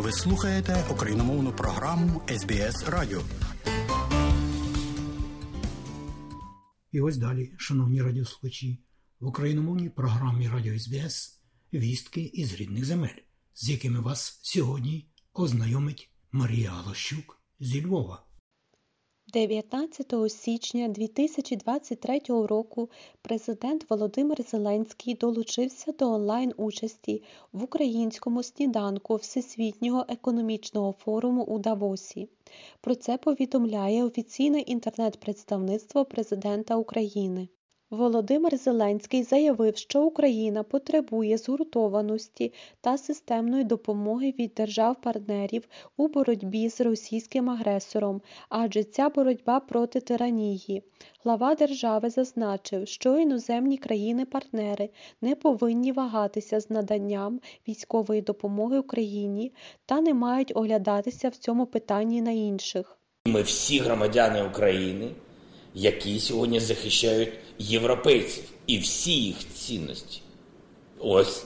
Ви слухаєте україномовну програму СБС Радіо. І ось далі, шановні радіослухачі, в україномовній програмі Радіо СБС вістки із рідних земель, з якими вас сьогодні ознайомить Марія Галощук зі Львова. 19 січня 2023 року президент Володимир Зеленський долучився до онлайн-участі в українському сніданку Всесвітнього економічного форуму у Давосі. Про це повідомляє офіційне інтернет-представництво президента України. Володимир Зеленський заявив, що Україна потребує згуртованості та системної допомоги від держав-партнерів у боротьбі з російським агресором, адже ця боротьба проти тиранії. Глава держави зазначив, що іноземні країни-партнери не повинні вагатися з наданням військової допомоги Україні та не мають оглядатися в цьому питанні на інших. Ми всі громадяни України які сьогодні захищають європейців і всі їх цінності. Ось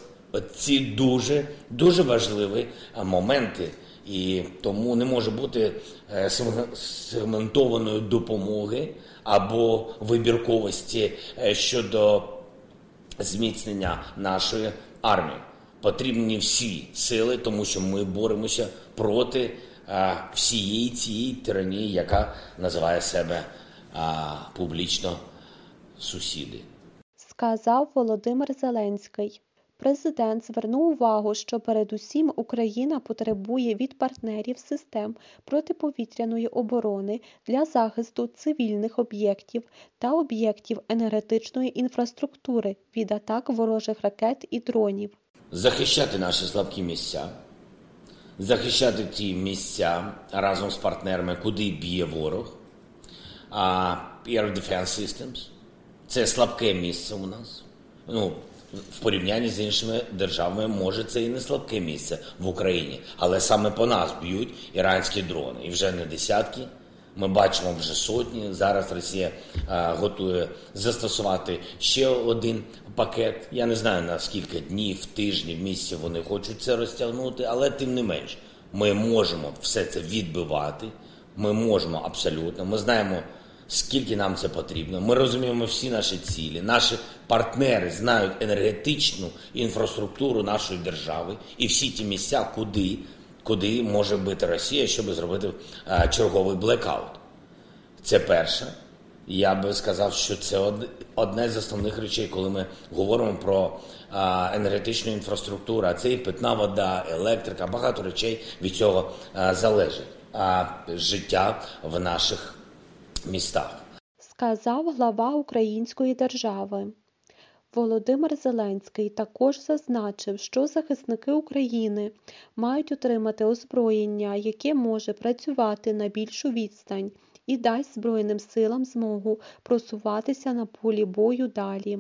ці дуже дуже важливі моменти, і тому не може бути е, сегментованої допомоги або вибірковості е, щодо зміцнення нашої армії. Потрібні всі сили, тому що ми боремося проти е, всієї цієї тиранії, яка називає себе а публічно сусіди. Сказав Володимир Зеленський. Президент звернув увагу, що передусім Україна потребує від партнерів систем протиповітряної оборони для захисту цивільних об'єктів та об'єктів енергетичної інфраструктури від атак ворожих ракет і дронів. Захищати наші слабкі місця, захищати ті місця разом з партнерами, куди б'є ворог Air Defense Systems. Це слабке місце у нас. Ну, в порівнянні з іншими державами, може, це і не слабке місце в Україні, але саме по нас б'ють іранські дрони. І вже не десятки. Ми бачимо вже сотні. Зараз Росія а, готує застосувати ще один пакет. Я не знаю на скільки днів, тижнів, місяців вони хочуть це розтягнути, але тим не менш, ми можемо все це відбивати. Ми можемо абсолютно. Ми знаємо скільки нам це потрібно. Ми розуміємо всі наші цілі. Наші партнери знають енергетичну інфраструктуру нашої держави і всі ті місця, куди куди може бити Росія, щоб зробити а, черговий блекаут. Це перше. Я би сказав, що це одне з основних речей, коли ми говоримо про а, енергетичну інфраструктуру. А це і питна вода, електрика, багато речей від цього а, залежить. А життя в наших містах. Сказав глава Української держави. Володимир Зеленський також зазначив, що захисники України мають отримати озброєння, яке може працювати на більшу відстань і дасть Збройним силам змогу просуватися на полі бою далі.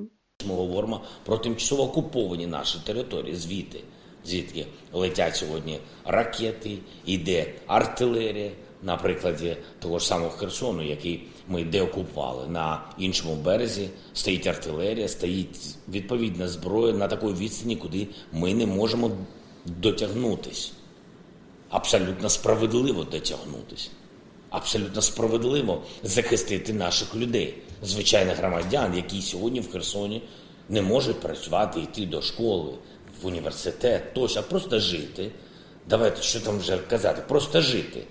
Ми говоримо про тимчасово окуповані наші території, звідти, звідки летять сьогодні ракети, іде артилерія, на прикладі того ж самого Херсону, який ми деокупували. На іншому березі стоїть артилерія, стоїть відповідна зброя на такій відстані, куди ми не можемо дотягнутись. Абсолютно справедливо дотягнутись. Абсолютно справедливо захистити наших людей, звичайних громадян, які сьогодні в Херсоні не можуть працювати, йти до школи, в університет, тощо, а просто жити. Давайте що там вже казати, просто жити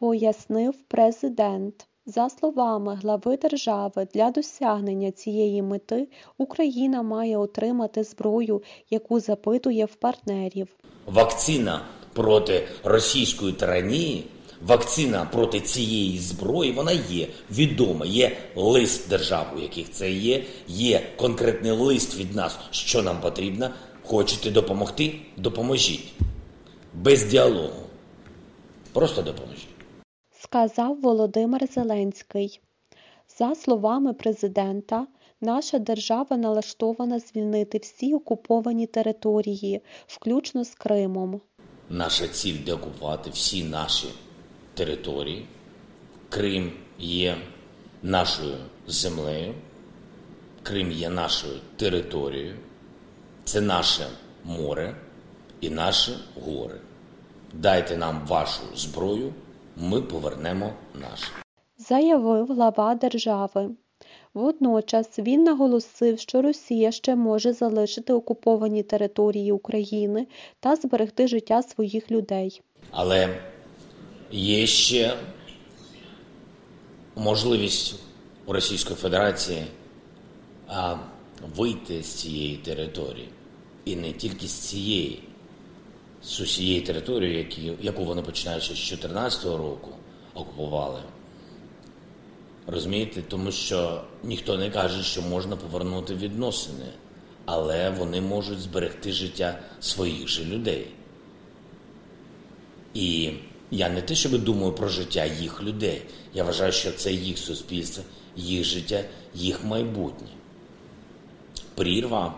пояснив президент. За словами глави держави, для досягнення цієї мети Україна має отримати зброю, яку запитує в партнерів. Вакцина проти російської тиранії, вакцина проти цієї зброї, вона є відома. Є лист держав, у яких це є. Є конкретний лист від нас, що нам потрібно. Хочете допомогти? Допоможіть без діалогу. Просто допоможіть сказав Володимир Зеленський. За словами президента, наша держава налаштована звільнити всі окуповані території, включно з Кримом. Наша ціль деокупувати всі наші території. Крим є нашою землею, Крим є нашою територією, це наше море і наші гори. Дайте нам вашу зброю, ми повернемо нашу. заявив глава держави. Водночас він наголосив, що Росія ще може залишити окуповані території України та зберегти життя своїх людей. Але є ще можливість у Російської Федерації вийти з цієї території. І не тільки з цієї, з усієї території, які, яку вони починаючи з 2014 року окупували. Розумієте, тому що ніхто не каже, що можна повернути відносини, але вони можуть зберегти життя своїх же людей. І я не те, щоб думаю про життя їх людей. Я вважаю, що це їх суспільство, їх життя, їх майбутнє. Прірва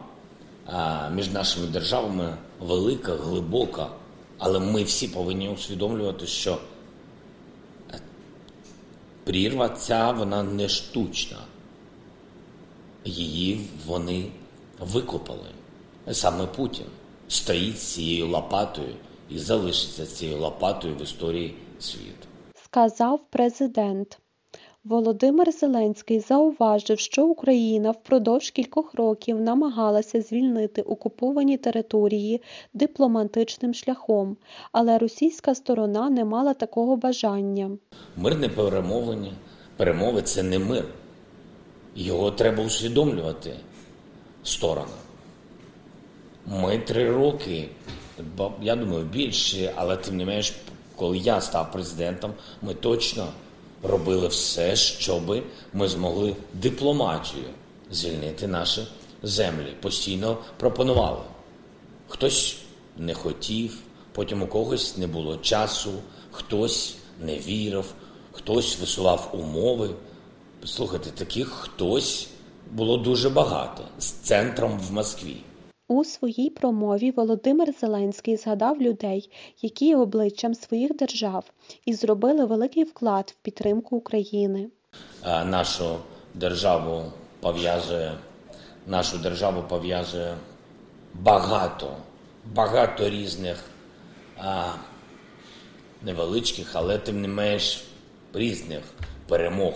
між нашими державами велика, глибока, але ми всі повинні усвідомлювати, що прірва ця вона не штучна. Її вони викопали. Саме Путін стоїть цією лопатою і залишиться цією лопатою в історії світу. сказав президент. Володимир Зеленський зауважив, що Україна впродовж кількох років намагалася звільнити окуповані території дипломатичним шляхом, але російська сторона не мала такого бажання. Мирне перемовлення, перемови це не мир. Його треба усвідомлювати сторону. Ми три роки, я думаю, більше, але тим не менш, коли я став президентом, ми точно робили все, щоб ми змогли дипломатією звільнити наші землі. Постійно пропонували. Хтось не хотів, потім у когось не було часу, хтось не вірив, хтось висував умови. Слухайте, таких хтось було дуже багато з центром в Москві. У своїй промові Володимир Зеленський згадав людей, які обличчям своїх держав і зробили великий вклад в підтримку України. Нашу державу пов'язує нашу державу пов'язує багато, багато різних а, невеличких, але тим не менш різних перемог.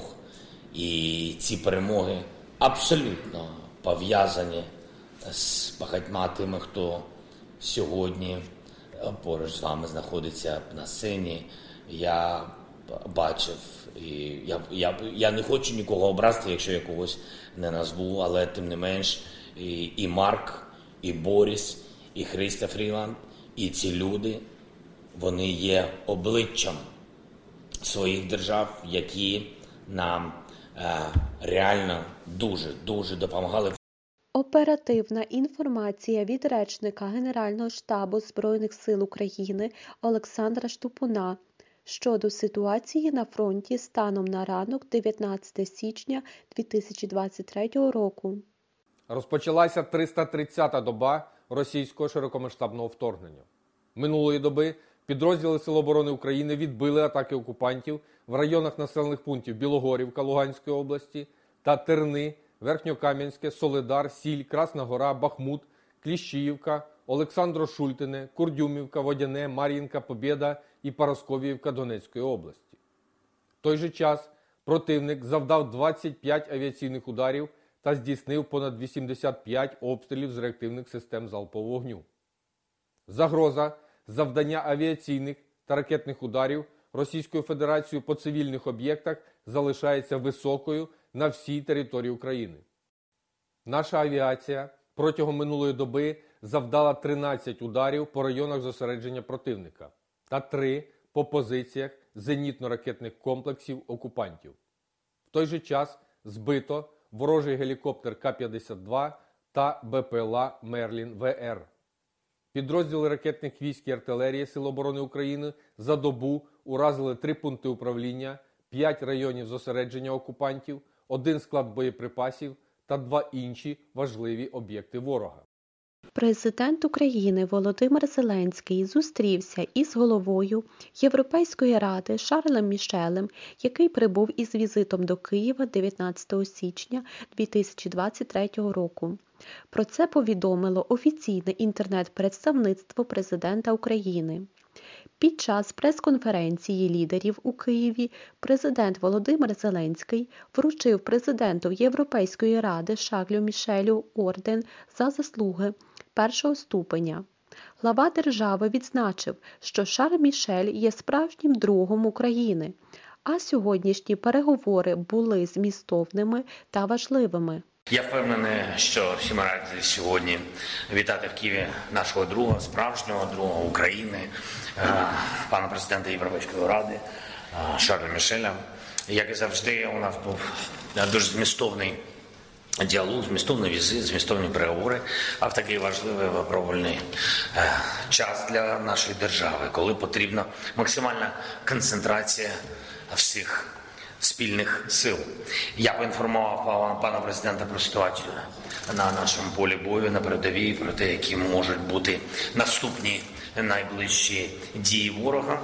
І ці перемоги абсолютно пов'язані з багатьма тими, хто сьогодні е, поруч з вами знаходиться на сцені. Я бачив, і я, я, я не хочу нікого образити, якщо я когось не назву, але тим не менш, і, і Марк, і Боріс, і Христа Фріланд, і ці люди, вони є обличчям своїх держав, які нам е, реально дуже дуже допомагали. Оперативна інформація від речника Генерального штабу Збройних сил України Олександра Штупуна щодо ситуації на фронті станом на ранок 19 січня 2023 року. Розпочалася 330-та доба російського широкомасштабного вторгнення. Минулої доби підрозділи Сил оборони України відбили атаки окупантів в районах населених пунктів Білогорівка Луганської області та Терни, Верхньокам'янське, Солидар, Сіль, Красна Гора, Бахмут, Кліщіївка, Олександро Шультине, Курдюмівка, Водяне, Мар'їнка, Побєда і Парасковіївка Донецької області. В той же час противник завдав 25 авіаційних ударів та здійснив понад 85 обстрілів з реактивних систем залпового вогню. Загроза завдання авіаційних та ракетних ударів Російською Федерацією по цивільних об'єктах залишається високою на всій території України. Наша авіація протягом минулої доби завдала 13 ударів по районах зосередження противника та 3 по позиціях зенітно-ракетних комплексів окупантів. В той же час збито ворожий гелікоптер К-52 та БПЛА Мерлін ВР. Підрозділи ракетних військ і артилерії Сил оборони України за добу уразили три пункти управління, 5 районів зосередження окупантів, один склад боєприпасів та два інші важливі об'єкти ворога. Президент України Володимир Зеленський зустрівся із головою Європейської ради Шарлем Мішелем, який прибув із візитом до Києва 19 січня 2023 року. Про це повідомило офіційне інтернет-представництво президента України. Під час прес-конференції лідерів у Києві президент Володимир Зеленський вручив президенту Європейської ради Шарлю Мішелю орден за заслуги першого ступеня. Глава держави відзначив, що Шарль Мішель є справжнім другом України, а сьогоднішні переговори були змістовними та важливими. Я впевнений, що всі ми раді сьогодні вітати в Києві нашого друга, справжнього друга України, е, пана президента Європейської ради е, Шарля Мішеля. Як і завжди, у нас був дуже змістовний діалог, змістовний візит, змістовні переговори, а в такий важливий випробувальний е, час для нашої держави, коли потрібна максимальна концентрація всіх спільних сил. Я поінформував пана президента про ситуацію на нашому полі бою на передовій, про те, які можуть бути наступні найближчі дії ворога.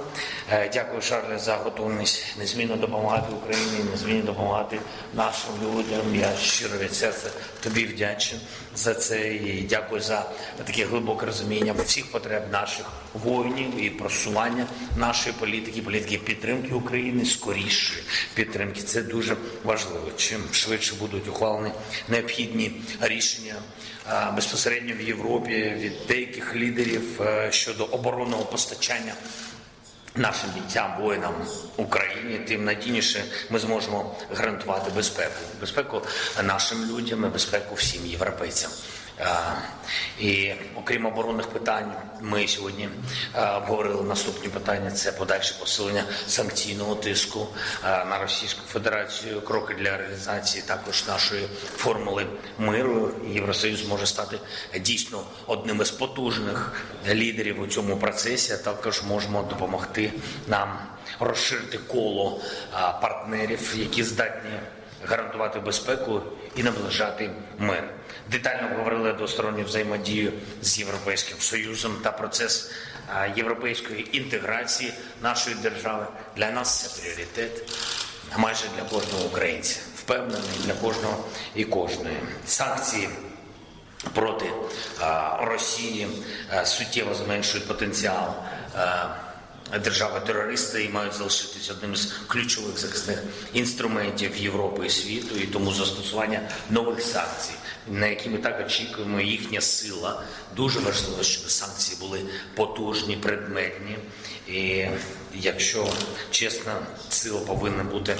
Е, дякую, Шарле, за готовність незмінно допомагати Україні, незмінно допомагати нашим людям. Я щиро від серця тобі вдячний за це і дякую за таке глибоке розуміння всіх потреб наших воїнів і просування нашої політики, політики підтримки України, скорішої підтримки. Це дуже важливо. Чим швидше будуть ухвалені необхідні рішення безпосередньо в Європі від деяких лідерів е, щодо оборонного постачання. Нашим бійцям, воїнам України, тим надійніше ми зможемо гарантувати безпеку, безпеку нашим людям, і безпеку всім європейцям. І окрім оборонних питань, ми сьогодні обговорили наступні питання: це подальше посилення санкційного тиску на Російську Федерацію, кроки для реалізації також нашої формули миру. Євросоюз може стати дійсно одним із потужних лідерів у цьому процесі. Також можемо допомогти нам розширити коло партнерів, які здатні гарантувати безпеку і наближати мир. Детально говорили двосторонню взаємодію з європейським союзом та процес європейської інтеграції нашої держави для нас це пріоритет майже для кожного українця. Впевнений для кожного і кожної санкції. Проти Росії суттєво зменшують потенціал держави-терористи і мають залишитися одним з ключових захисних інструментів Європи і світу, і тому застосування нових санкцій, на які ми так очікуємо, їхня сила дуже важливо, щоб санкції були потужні, предметні. І якщо чесно, сила повинна бути.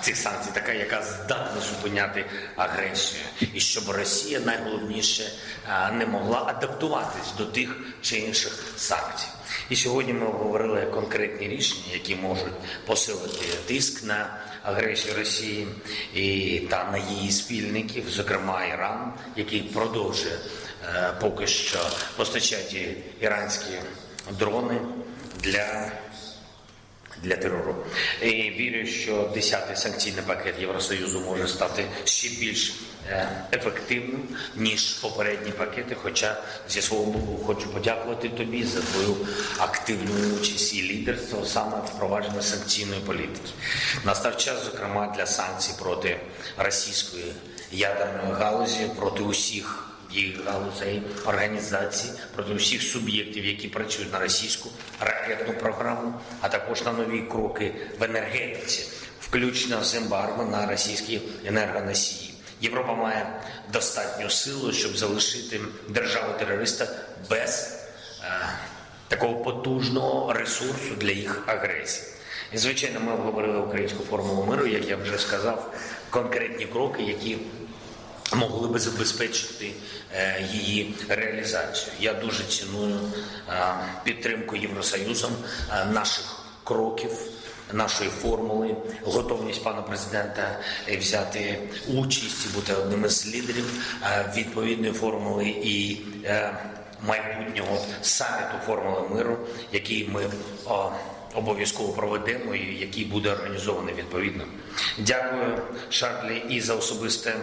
Цих санкцій, така, яка здатна зупиняти агресію, і щоб Росія найголовніше не могла адаптуватись до тих чи інших санкцій. І сьогодні ми обговорили конкретні рішення, які можуть посилити тиск на агресію Росії і та на її спільників, зокрема Іран, який продовжує е, поки що постачати іранські дрони для для терору. І вірю, що 10-й санкційний пакет Євросоюзу може стати ще більш е, ефективним ніж попередні пакети. Хоча зі свого боку хочу подякувати тобі за твою активну участь і лідерство саме впровадження санкційної політики. Настав час, зокрема, для санкцій проти російської ядерної галузі проти усіх їх галузей організацій проти всіх суб'єктів, які працюють на російську ракетну програму, а також на нові кроки в енергетиці, включно з ембарго на російські енергоносії. Європа має достатню силу, щоб залишити державу терориста без е, такого потужного ресурсу для їх агресії. І звичайно, ми обговорили українську формулу миру, як я вже сказав, конкретні кроки, які могли би забезпечити е, її реалізацію. Я дуже ціную е, підтримку Євросоюзом е, наших кроків. Нашої формули, готовність пана президента взяти участь і бути одним із лідерів відповідної формули і майбутнього саміту формули миру, який ми обов'язково проведемо і який буде організований відповідно. Дякую, Шарлі, і за особисте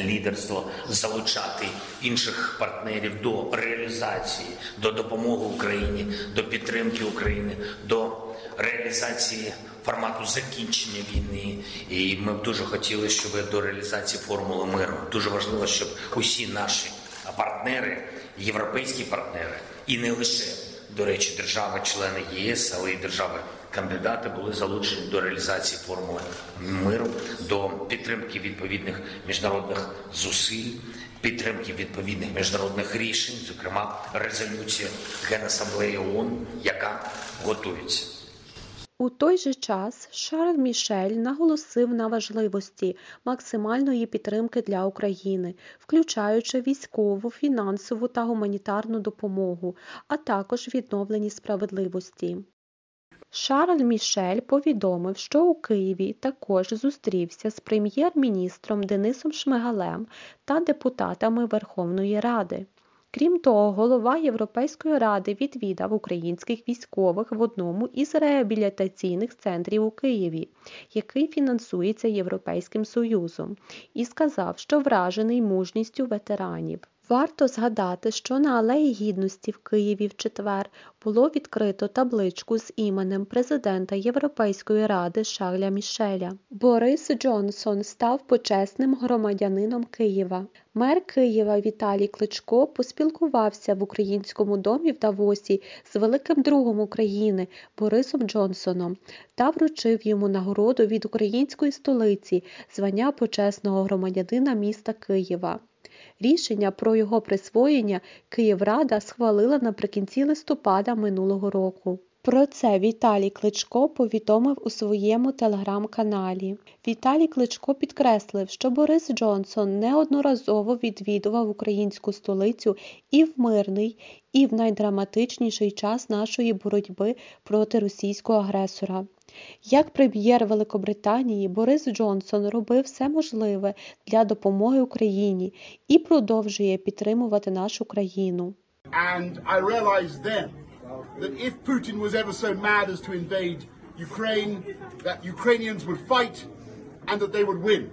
лідерство залучати інших партнерів до реалізації, до допомоги Україні, до підтримки України, до реалізації формату закінчення війни. І ми б дуже хотіли, щоб до реалізації формули миру дуже важливо, щоб усі наші партнери, європейські партнери, і не лише До речі, держави-члени ЄС, але й держави-кандидати були залучені до реалізації формули миру, до підтримки відповідних міжнародних зусиль, підтримки відповідних міжнародних рішень, зокрема резолюція Генасамблеї ООН, яка готується. У той же час Шарль Мішель наголосив на важливості максимальної підтримки для України, включаючи військову, фінансову та гуманітарну допомогу, а також відновлені справедливості. Шарль Мішель повідомив, що у Києві також зустрівся з прем'єр-міністром Денисом Шмигалем та депутатами Верховної Ради. Крім того, голова Європейської ради відвідав українських військових в одному із реабілітаційних центрів у Києві, який фінансується Європейським Союзом, і сказав, що вражений мужністю ветеранів. Варто згадати, що на Алеї Гідності в Києві в четвер було відкрито табличку з іменем президента Європейської ради Шарля Мішеля. Борис Джонсон став почесним громадянином Києва. Мер Києва Віталій Кличко поспілкувався в українському домі в Давосі з великим другом України Борисом Джонсоном та вручив йому нагороду від української столиці звання почесного громадянина міста Києва. Рішення про його присвоєння Київрада схвалила наприкінці листопада минулого року. Про це Віталій Кличко повідомив у своєму телеграм-каналі. Віталій Кличко підкреслив, що Борис Джонсон неодноразово відвідував українську столицю і в мирний, і в найдраматичніший час нашої боротьби проти російського агресора. Як прем'єр Великобританії Борис Джонсон робив все можливе для допомоги Україні і продовжує підтримувати нашу країну. And I realized then that if Putin was ever so mad as to invade Ukraine, that Ukrainians would fight and that they would win.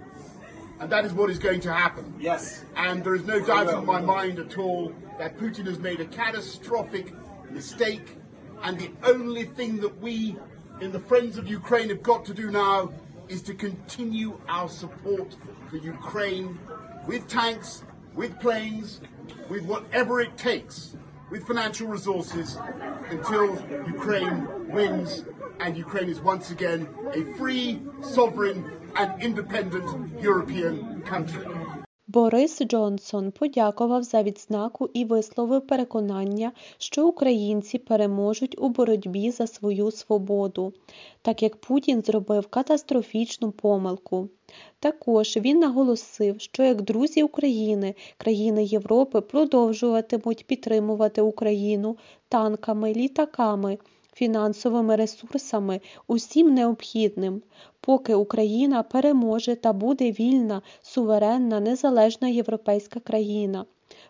And that is what is going to happen. Yes. And there is no doubt in my mind at all that Putin has made a catastrophic mistake. And the only thing that we in the Friends of Ukraine have got to do now is to continue our support for Ukraine with tanks, with planes, with whatever it takes, with financial resources until Ukraine wins and Ukraine is once again a free, sovereign, and independent European country. Борис Джонсон подякував за відзнаку і висловив переконання, що українці переможуть у боротьбі за свою свободу, так як Путін зробив катастрофічну помилку. Також він наголосив, що як друзі України, країни Європи продовжуватимуть підтримувати Україну танками, літаками фінансовими ресурсами, усім необхідним, поки Україна переможе та буде вільна, суверенна, незалежна європейська країна.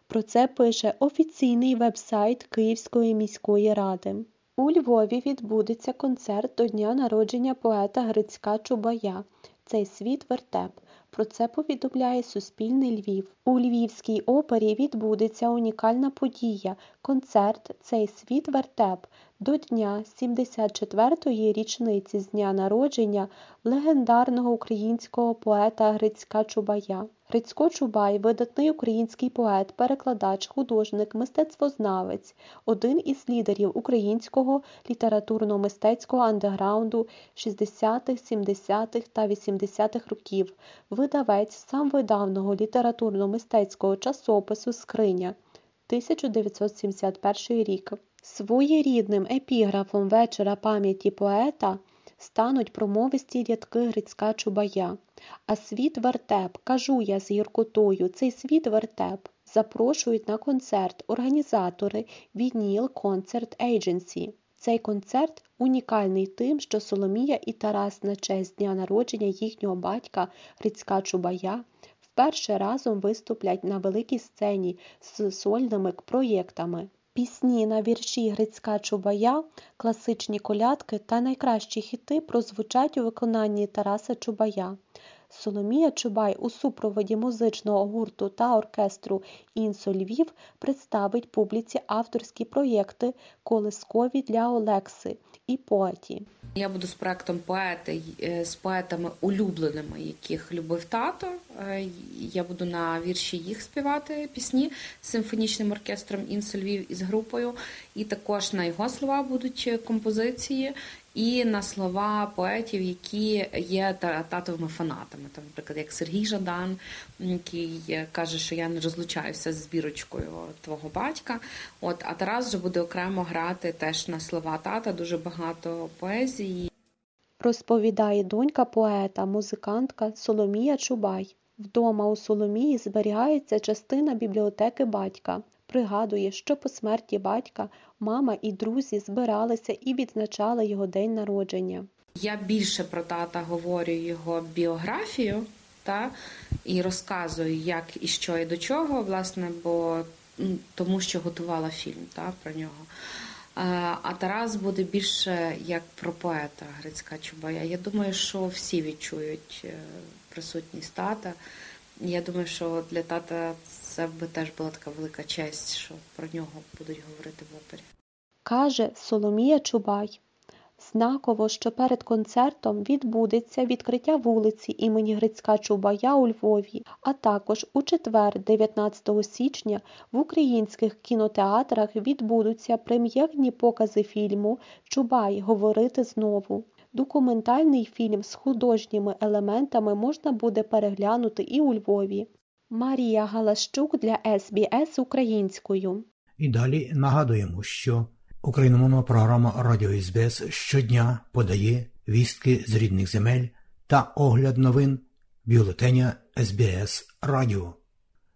Про це пише офіційний веб-сайт Київської міської ради. У Львові відбудеться концерт до дня народження поета Грицька Чубая. Цей світ вертеп. Про це повідомляє Суспільний Львів. У Львівській опері відбудеться унікальна подія концерт Цей світ вертеп до дня 74-ї річниці з дня народження легендарного українського поета Грицька Чубая. Грицько Чубай видатний український поет, перекладач, художник, мистецтвознавець, один із лідерів українського літературно-мистецького андеграунду 60-х, 70-х та 80-х років, видавець самвидавного літературно-мистецького часопису Скриня 1971 рік. Своєрідним епіграфом вечора пам'яті поета стануть промовисті рядки Грицька Чубая. А світ вертеп, кажу я з гіркотою, цей світ вертеп запрошують на концерт організатори Vinyl Concert Agency. Цей концерт унікальний тим, що Соломія і Тарас на честь дня народження їхнього батька Грицька Чубая вперше разом виступлять на великій сцені з сольними проєктами. Пісні на вірші Грицька Чубая, класичні колядки та найкращі хіти прозвучать у виконанні Тараса Чубая. Соломія Чубай у супроводі музичного гурту та оркестру Інсо Львів представить публіці авторські проєкти колискові для Олекси і поеті. Я буду з проектом поети е, з поетами улюбленими, яких любив тато. Е, Я буду на вірші їх співати пісні з симфонічним оркестром Інсо Львів із групою. І також на його слова будуть композиції, і на слова поетів, які є та- татовими фанатами. Там, наприклад, як Сергій Жадан, який каже, що я не розлучаюся з збірочкою твого батька. От, а Тарас вже буде окремо грати теж на слова тата, дуже багато поезії. Розповідає донька поета, музикантка Соломія Чубай. Вдома у Соломії зберігається частина бібліотеки батька. Пригадує, що по смерті батька мама і друзі збиралися і відзначали його день народження. Я більше про тата говорю його біографію, та і розказую, як і що і до чого, власне, бо тому що готувала фільм та, про нього. Е, А Тарас буде більше як про поета Грицька Чубая. Я думаю, що всі відчують е, присутність тата. Я думаю, що для тата це би теж була така велика честь, що про нього будуть говорити в опері. Каже Соломія Чубай. Знаково, що перед концертом відбудеться відкриття вулиці імені Грицька Чубая у Львові, а також у четвер, 19 січня, в українських кінотеатрах відбудуться прем'єрні покази фільму Чубай говорити знову. Документальний фільм з художніми елементами можна буде переглянути і у Львові. Марія Галащук для СБС українською. І далі нагадуємо, що україномовна програма Радіо СБС щодня подає вістки з рідних земель та огляд новин бюлетеня СБС Радіо.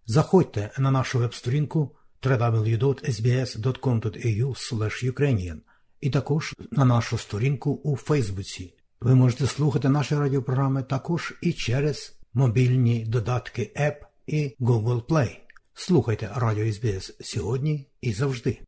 Заходьте на нашу веб-сторінку www.sbs.com.au і також на нашу сторінку у Фейсбуці. Ви можете слухати наші радіопрограми також і через мобільні додатки App і Google Play. Слухайте Радіо СБС сьогодні і завжди.